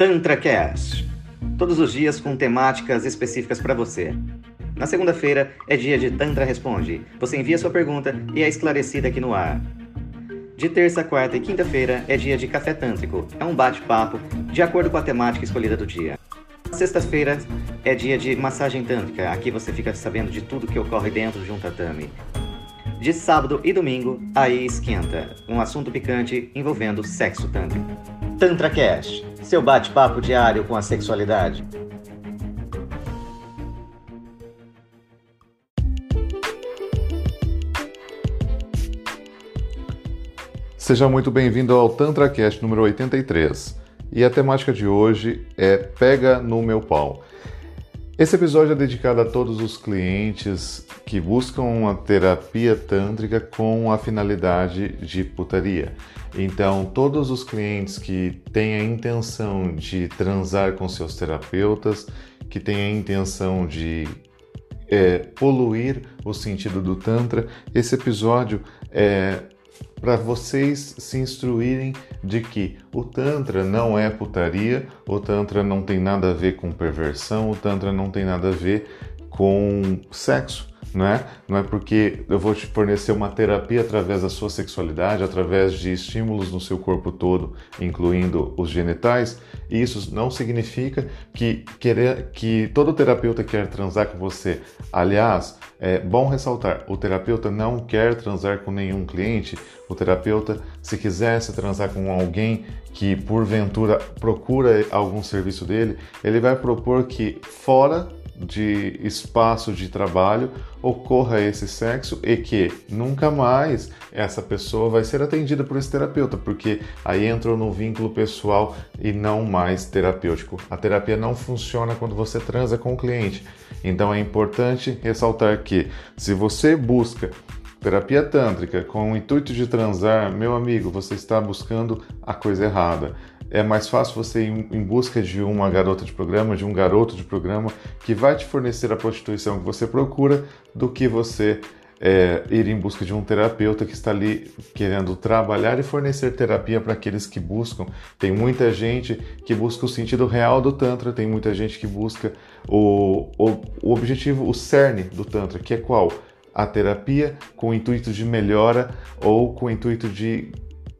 TantraCast. Todos os dias com temáticas específicas para você. Na segunda-feira é dia de Tantra Responde. Você envia sua pergunta e é esclarecida aqui no ar. De terça, quarta e quinta-feira é dia de Café Tântrico. É um bate-papo de acordo com a temática escolhida do dia. Sexta-feira é dia de massagem tântrica. Aqui você fica sabendo de tudo que ocorre dentro de um tatame. De sábado e domingo, aí esquenta. Um assunto picante envolvendo sexo tântrico. TantraCast, seu bate-papo diário com a sexualidade. Seja muito bem-vindo ao TantraCast número 83. E a temática de hoje é Pega no meu pau. Esse episódio é dedicado a todos os clientes que buscam uma terapia tântrica com a finalidade de putaria. Então, todos os clientes que têm a intenção de transar com seus terapeutas, que têm a intenção de é, poluir o sentido do Tantra, esse episódio é para vocês se instruírem de que o Tantra não é putaria, o Tantra não tem nada a ver com perversão, o Tantra não tem nada a ver com sexo não é? Não é porque eu vou te fornecer uma terapia através da sua sexualidade, através de estímulos no seu corpo todo, incluindo os genitais. E isso não significa que querer que todo terapeuta quer transar com você. Aliás, é bom ressaltar, o terapeuta não quer transar com nenhum cliente. O terapeuta, se quisesse transar com alguém que porventura procura algum serviço dele, ele vai propor que fora de espaço de trabalho ocorra esse sexo e que nunca mais essa pessoa vai ser atendida por esse terapeuta, porque aí entrou no vínculo pessoal e não mais terapêutico. A terapia não funciona quando você transa com o cliente. Então é importante ressaltar que se você busca terapia tântrica com o intuito de transar, meu amigo, você está buscando a coisa errada é mais fácil você ir em busca de uma garota de programa, de um garoto de programa que vai te fornecer a prostituição que você procura, do que você é, ir em busca de um terapeuta que está ali querendo trabalhar e fornecer terapia para aqueles que buscam. Tem muita gente que busca o sentido real do Tantra, tem muita gente que busca o, o, o objetivo, o cerne do Tantra, que é qual? A terapia com o intuito de melhora ou com o intuito de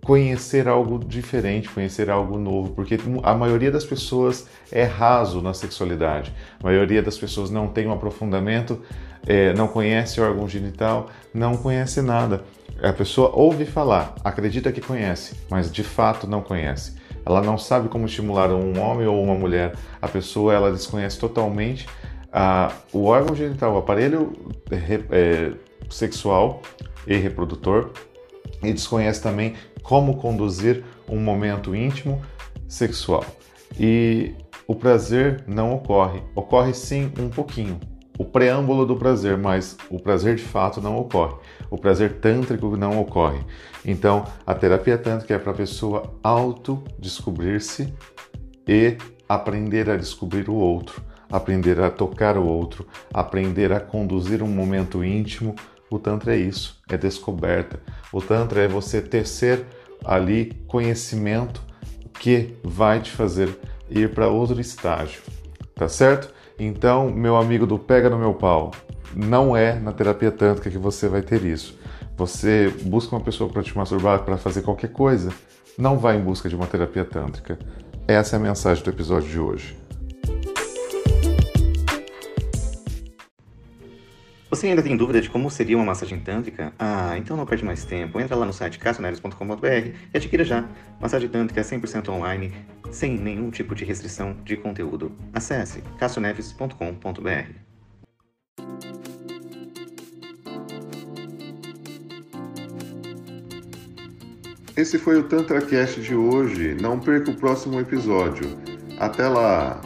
conhecer algo diferente, conhecer algo novo, porque a maioria das pessoas é raso na sexualidade, a maioria das pessoas não tem um aprofundamento, é, não conhece órgão genital, não conhece nada. A pessoa ouve falar, acredita que conhece, mas de fato não conhece. Ela não sabe como estimular um homem ou uma mulher. A pessoa ela desconhece totalmente a, o órgão genital, o aparelho é, é, sexual e reprodutor e desconhece também como conduzir um momento íntimo sexual. E o prazer não ocorre. Ocorre sim um pouquinho. O preâmbulo do prazer, mas o prazer de fato não ocorre. O prazer tântrico não ocorre. Então, a terapia tântrica é para a pessoa auto-descobrir-se e aprender a descobrir o outro, aprender a tocar o outro, aprender a conduzir um momento íntimo o Tantra é isso, é descoberta. O Tantra é você tecer ali conhecimento que vai te fazer ir para outro estágio, tá certo? Então, meu amigo do Pega no Meu Pau, não é na terapia tântrica que você vai ter isso. Você busca uma pessoa para te masturbar, para fazer qualquer coisa, não vai em busca de uma terapia tântrica. Essa é a mensagem do episódio de hoje. Você ainda tem dúvida de como seria uma massagem tântrica? Ah, então não perde mais tempo. Entra lá no site cassioneres.com.br e adquira já. Massagem tântrica 100% online, sem nenhum tipo de restrição de conteúdo. Acesse cassioneves.com.br. Esse foi o TantraCast de hoje. Não perca o próximo episódio. Até lá!